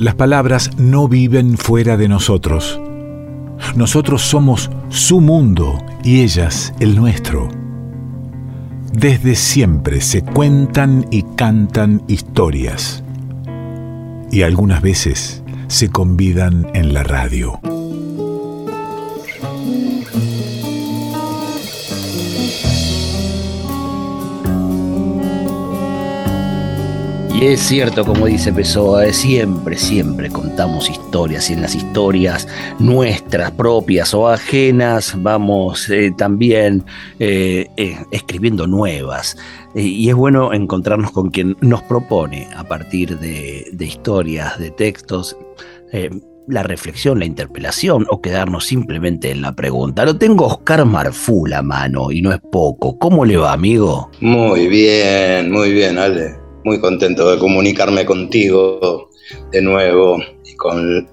Las palabras no viven fuera de nosotros. Nosotros somos su mundo y ellas el nuestro. Desde siempre se cuentan y cantan historias. Y algunas veces se convidan en la radio. Es cierto, como dice Pessoa, siempre, siempre contamos historias y en las historias nuestras, propias o ajenas, vamos eh, también eh, eh, escribiendo nuevas. y es bueno encontrarnos con quien nos propone a partir de, de historias, de textos, la reflexión, la interpelación o quedarnos simplemente en la pregunta. Lo tengo Oscar Marful a mano y no es poco. ¿Cómo le va, amigo? Muy bien, muy bien, Ale muy contento de comunicarme contigo de nuevo y con,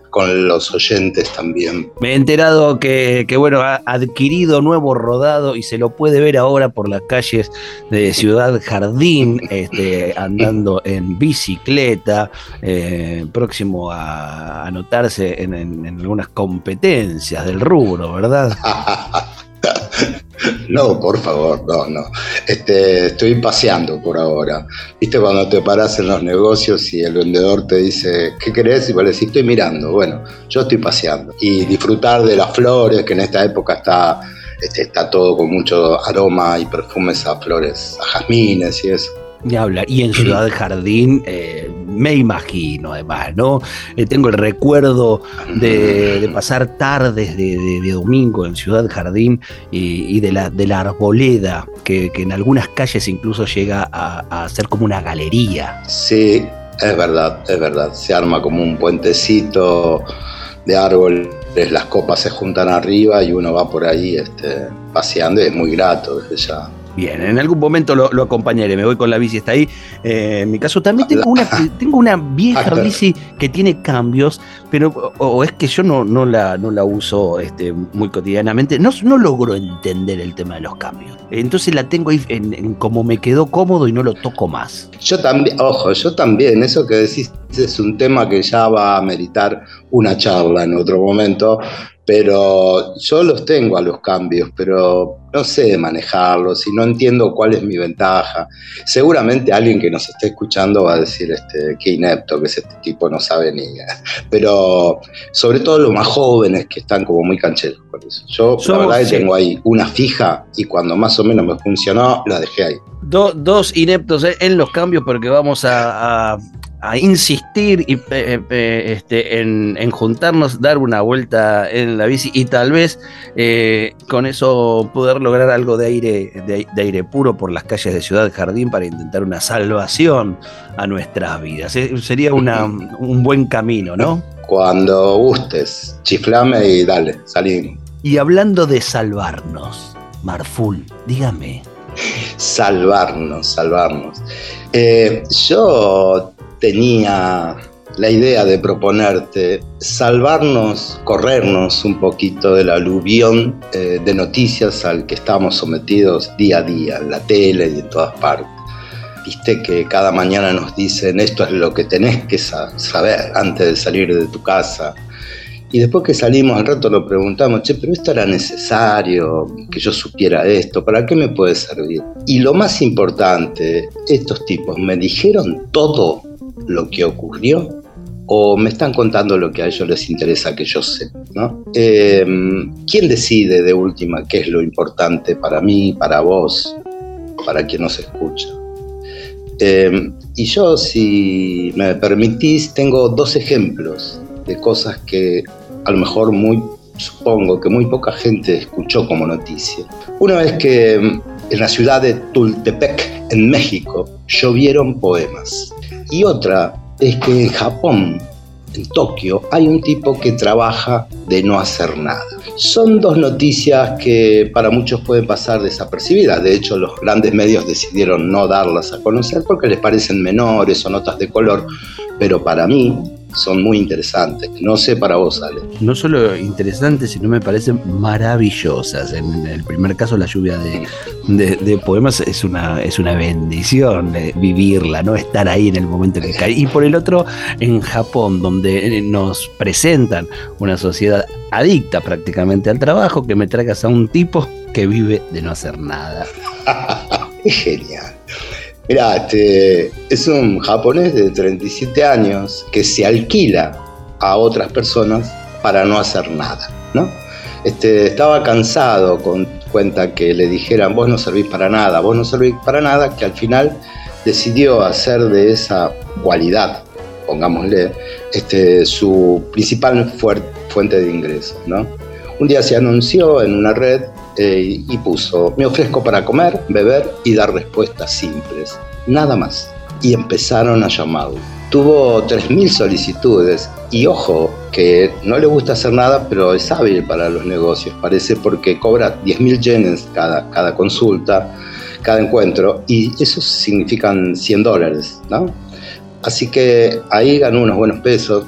los oyentes también. Me he enterado que, bueno, ha adquirido nuevo rodado y se lo puede ver ahora por las calles de Ciudad Jardín, este, andando en bicicleta, eh, próximo a anotarse en, en algunas competencias del rubro, ¿verdad? No, por favor, no, no. Este, estoy paseando por ahora. Viste cuando te paras en los negocios y el vendedor te dice, ¿qué querés? Y vos le decís, estoy mirando. Bueno, yo estoy paseando. Y disfrutar de las flores, que en esta época está, este, está todo con mucho aroma y perfumes a flores, a jazmines y eso. Y hablar. Y en Ciudad Jardín, eh, me imagino además, ¿no? Eh, tengo el recuerdo de, pasar tardes de, domingo en Ciudad Jardín y, de, la, de la arboleda, que, en algunas calles incluso llega a, a ser como una galería. Sí, es verdad, es verdad. Se arma como un puentecito de árboles, las copas se juntan arriba y uno va por ahí este, paseando y es muy grato desde ya. Bien, en algún momento lo, acompañaré, me voy con la bici, está ahí. Eh, en mi caso también tengo una, tengo una vieja bici que tiene cambios, pero o, es que yo no, no, la, no la uso este, muy cotidianamente, no, no logro entender el tema de los cambios. Entonces la tengo ahí en, como me quedó cómodo y no lo toco más. Yo también, ojo, yo también, eso que decís es un tema que ya va a meritar una charla en otro momento, pero yo los tengo a los cambios, pero no sé manejarlos y no entiendo cuál es mi ventaja. Seguramente alguien que nos esté escuchando va a decir este, qué inepto que es este tipo, no sabe ni. Pero sobre todo los más jóvenes que están como muy cancheros con eso. Yo la verdad que tengo ahí una fija y cuando más o menos me funcionó, la dejé ahí. dos ineptos eh, en los cambios porque vamos a a insistir y, este, en, juntarnos, dar una vuelta en la bici y tal vez eh, con eso poder lograr algo de aire, de, aire puro por las calles de Ciudad Jardín para intentar una salvación a nuestras vidas. Eh, sería una, un buen camino, ¿no? Cuando gustes, chiflame y dale, salimos. Y hablando de salvarnos, Marful, dígame. Salvarnos, salvarnos. Eh, yo tenía la idea de proponerte salvarnos, corrernos un poquito del aluvión eh, de noticias al que estamos sometidos día a día, en la tele y en todas partes. Viste que cada mañana nos dicen esto es lo que tenés que saber antes de salir de tu casa. Y después que salimos al rato lo preguntamos, che, pero esto era necesario, que yo supiera esto, ¿para qué me puede servir? Y lo más importante, estos tipos me dijeron todo lo que ocurrió o me están contando lo que a ellos les interesa que yo sepa. ¿no? Em, ¿Quién decide de última qué es lo importante para mí, para vos, para quien nos escucha? Em, y yo, si me permitís, tengo dos ejemplos de cosas que a lo mejor muy, supongo que muy poca gente escuchó como noticia. Una vez que en la ciudad de Tultepec, en México, llovieron poemas. Y otra es que en Japón, en Tokio, hay un tipo que trabaja de no hacer nada. Son dos noticias que para muchos pueden pasar desapercibidas. De hecho, los grandes medios decidieron no darlas a conocer porque les parecen menores o notas de color. Pero para mí son muy interesantes. No sé para vos, Ale. No solo interesantes, sino me parecen maravillosas. En el primer caso, la lluvia de, poemas es una, es una bendición eh, vivirla, ¿no? Estar ahí en el momento que cae. Y por el otro, en Japón, donde nos presentan una sociedad adicta prácticamente al trabajo, que me traigas a un tipo que vive de no hacer nada. es genial. Mira, este, es un japonés de 37 años que se alquila a otras personas para no hacer nada, ¿no? Este, estaba cansado con cuenta que le dijeran vos no servís para nada, vos no servís para nada, que al final decidió hacer de esa cualidad, pongámosle, este, su principal fuente de ingresos, ¿no? Un día se anunció en una red eh, y puso, me ofrezco para comer, beber y dar respuestas simples, nada más. Y empezaron a llamarlo. Tuvo 3.000 solicitudes y ojo, que no le gusta hacer nada, pero es hábil para los negocios, parece porque cobra 10.000 yenes cada, cada consulta, cada encuentro, y eso significan 100 dólares, ¿no? Así que ahí ganó unos buenos pesos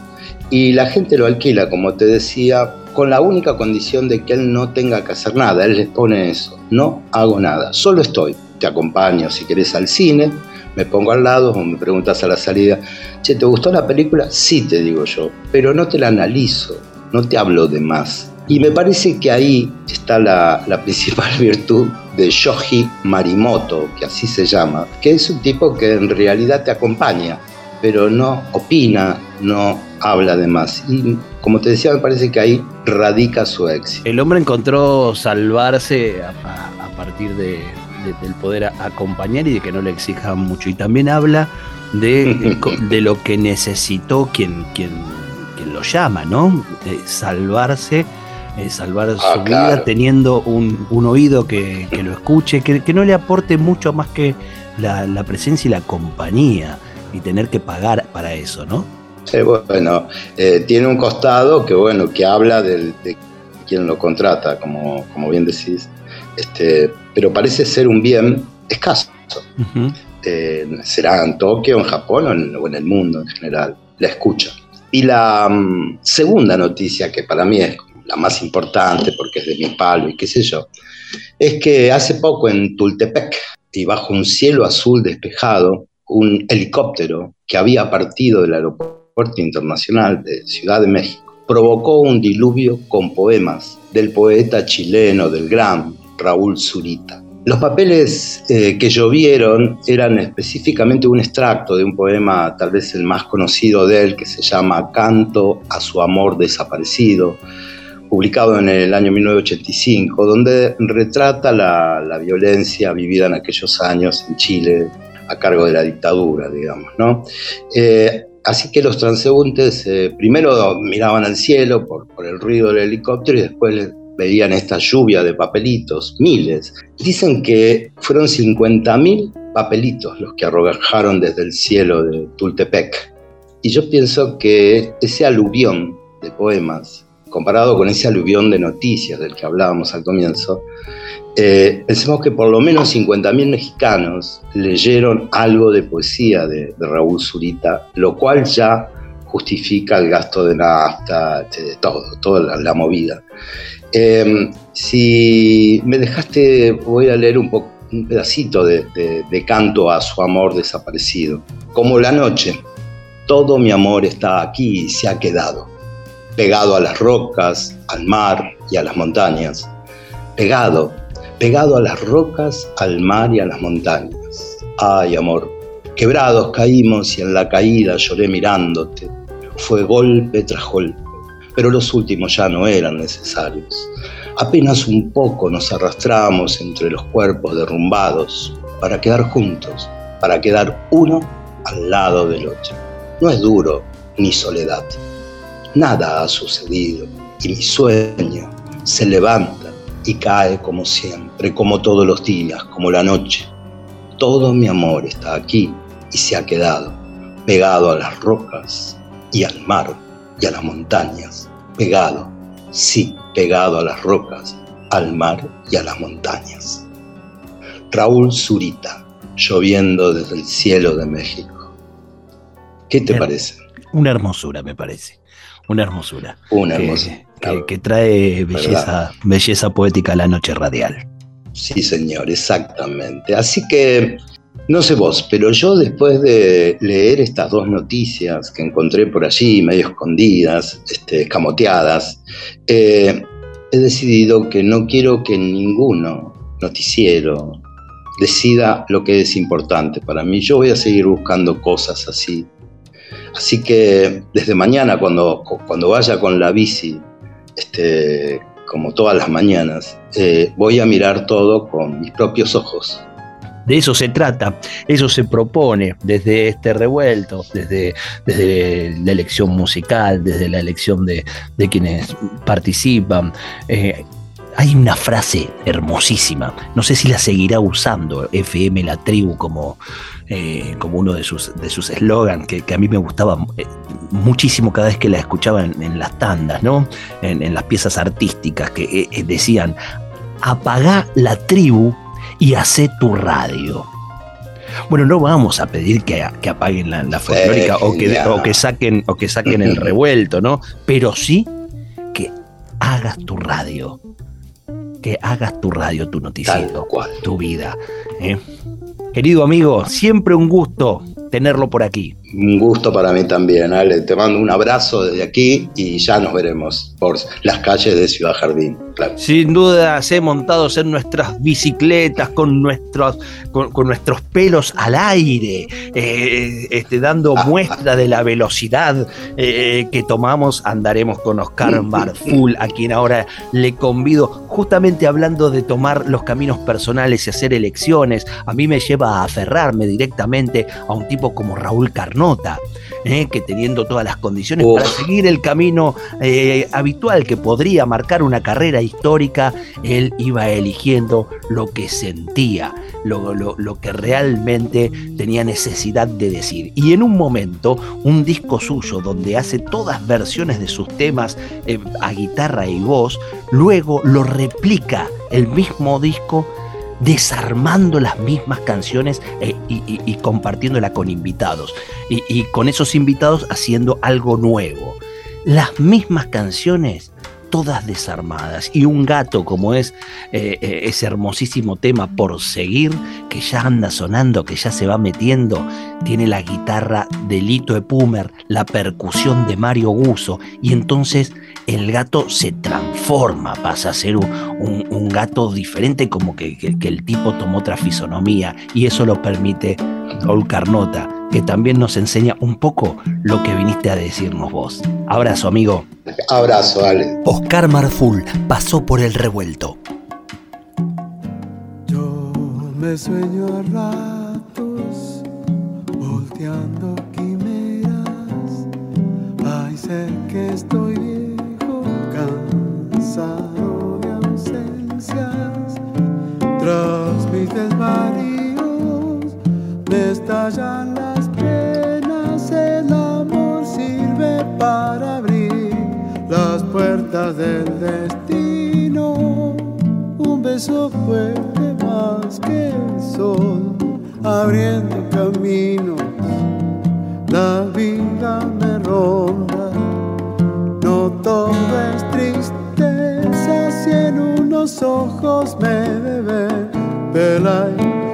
y la gente lo alquila, como te decía, con la única condición de que él no tenga que hacer nada. Él les pone eso, no hago nada, solo estoy. Te acompaño si querés al cine, me pongo al lado o me preguntas a la salida, che, ¿te gustó la película? Sí, te digo yo, pero no te la analizo, no te hablo de más. Y me parece que ahí está la, la principal virtud de Shoji Marimoto, que así se llama, que es un tipo que en realidad te acompaña, pero no opina, no habla de más. Y como te decía, me parece que ahí radica su éxito. El hombre encontró salvarse a, partir de, del poder acompañar y de que no le exijan mucho. Y también habla de, de lo que necesitó quien, quien, quien lo llama, ¿no? De salvarse. Eh, salvar ah, su vida teniendo un, un oído que, que, lo escuche, que, que, no le aporte mucho más que la, la presencia y la compañía y tener que pagar para eso, ¿no? Bueno, eh, tiene un costado que, bueno, que habla de quien lo contrata, como, como bien decís, este, pero parece ser un bien escaso. Eh, será en Tokio, en Japón o en, el mundo en general. La escucha. Y la mm, segunda noticia, que para mí es la más importante porque es de mi palo y qué sé yo, es que hace poco en Tultepec y bajo un cielo azul despejado, un helicóptero que había partido del aeropuerto Internacional de Ciudad de México, provocó un diluvio con poemas del poeta chileno del gran Raúl Zurita. Los papeles eh, que llovieron eran específicamente un extracto de un poema, tal vez el más conocido de él, que se llama Canto a su amor desaparecido, publicado en el año 1985, donde retrata la, violencia vivida en aquellos años en Chile a cargo de la dictadura, digamos. ¿no? Eh, Así que los transeúntes eh, primero miraban al cielo por, el ruido del helicóptero y después veían esta lluvia de papelitos, miles. Dicen que fueron 50.000 papelitos los que arrojaron desde el cielo de Tultepec. Y yo pienso que ese aluvión de poemas, comparado con ese aluvión de noticias del que hablábamos al comienzo, eh, pensemos que por lo menos 50.000 mexicanos leyeron algo de poesía de, Raúl Zurita, lo cual ya justifica el gasto de nafta, de todo, toda la, movida. Em, si me dejaste, voy a leer un, un pedacito de, de canto a su amor desaparecido. Como la noche, todo mi amor está aquí y se ha quedado, pegado a las rocas, al mar y a las montañas, pegado pegado a las rocas, al mar y a las montañas. Ay, amor, quebrados caímos y en la caída lloré mirándote. Fue golpe tras golpe, pero los últimos ya no eran necesarios. Apenas un poco nos arrastramos entre los cuerpos derrumbados para quedar juntos, para quedar uno al lado del otro. No es duro ni soledad. Nada ha sucedido y mi sueño se levanta y cae como siempre, como todos los días, como la noche. Todo mi amor está aquí y se ha quedado, pegado a las rocas y al mar y a las montañas, pegado, sí, pegado a las rocas, al mar y a las montañas. Raúl Zurita, lloviendo desde el cielo de México. ¿Qué te parece? Una hermosura, me parece. Una hermosura. Una hermosura. Que, trae belleza, belleza poética a la noche radial. Sí, señor, exactamente. Así que, no sé vos, pero yo después de leer estas dos noticias que encontré por allí, medio escondidas, este, escamoteadas, eh, he decidido que no quiero que ninguno noticiero decida lo que es importante para mí. Yo voy a seguir buscando cosas así. Así que desde mañana, cuando, cuando vaya con la bici, este, como todas las mañanas, eh, voy a mirar todo con mis propios ojos. De eso se trata, eso se propone desde este revuelto, desde, la elección musical, desde la elección de, quienes participan. Eh, hay una frase hermosísima, no sé si la seguirá usando FM La Tribu como, eh, como uno de sus de sus eslogans, que, a mí me gustaba eh, muchísimo cada vez que la escuchaba en, las tandas, ¿no? En, las piezas artísticas que eh, decían, apagá la tribu y hacé tu radio. Bueno, no vamos a pedir que, apaguen la, folclórica o, que, o, que, saquen, o que saquen el revuelto, ¿no? Pero sí que hagas tu radio que hagas tu radio, tu noticiero, tu vida. ¿eh? Querido amigo, siempre un gusto tenerlo por aquí. Un gusto para mí también, Ale. Te mando un abrazo desde aquí y ya nos veremos por las calles de Ciudad Jardín. Sin duda, se montados en nuestras bicicletas, con nuestros, con, nuestros pelos al aire, eh, este, dando ah. muestra de la velocidad eh, que tomamos, andaremos con Oscar Barful, a quien ahora le convido, justamente hablando de tomar los caminos personales y hacer elecciones. A mí me lleva a aferrarme directamente a un tipo como Raúl Carnota, eh, que teniendo todas las condiciones para seguir el camino habitual que podría marcar una carrera histórica, él iba eligiendo lo que sentía, lo, que realmente tenía necesidad de decir. Y en un momento, un disco suyo donde hace todas versiones de sus temas eh, a guitarra y voz, luego lo replica el mismo disco desarmando las mismas canciones eh, y, compartiéndola con invitados. y con esos invitados haciendo algo nuevo. Las mismas canciones todas desarmadas. Y un gato como es eh, eh, ese hermosísimo tema por seguir, que ya anda sonando, que ya se va metiendo, tiene la guitarra de Lito Epumer, la percusión de Mario Guso, y entonces el gato se transforma, pasa a ser un, gato diferente, como que, que el tipo tomó otra fisonomía, y eso lo permite Raúl Carnota que también nos enseña un poco lo que viniste a decirnos vos. Abrazo, amigo. Abrazo, Ale. Oscar Marful pasó por el revuelto. Yo me sueño a ratos, volteando quimeras. Ay, sé que estoy viejo, de ausencias. Tras mis desvaríos me estallan para abrir las puertas del destino. Un beso fuerte más que el sol, abriendo caminos. La vida unos ojos me deben velar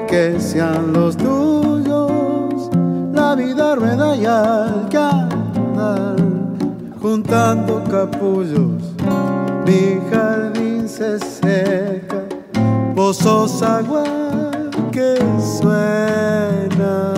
que sean los tuyos. La vida rueda y al juntando capullos, mi jardín se seca, vos sos agua que suena.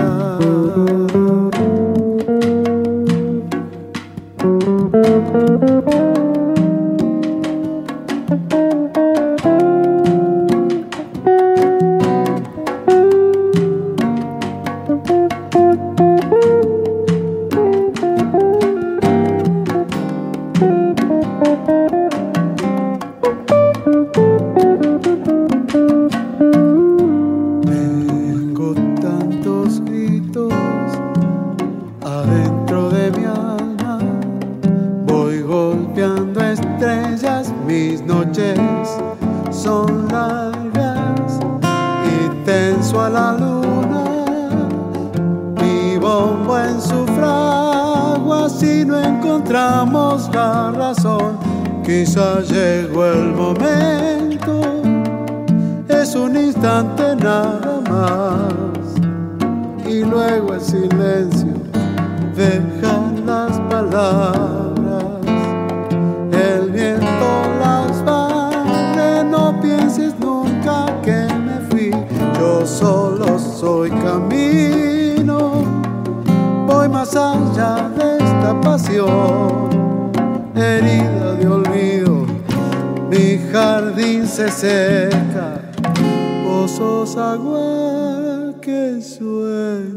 A la luna, mi bombo en su frase. si no encontramos la razón, quizás llegó el momento, es un instante nada más, y luego el silencio deja las palabras, solo soy camino, voy más allá de esta pasión, herida de olvido, mi jardín se seca, vos sos agua que suena.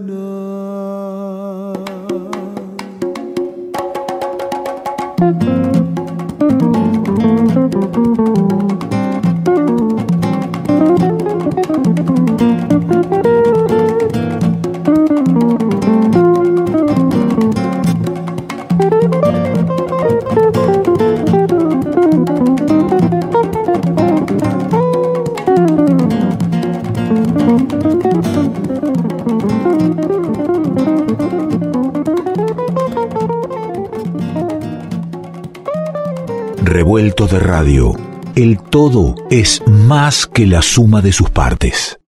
Todo es más que la suma de sus partes.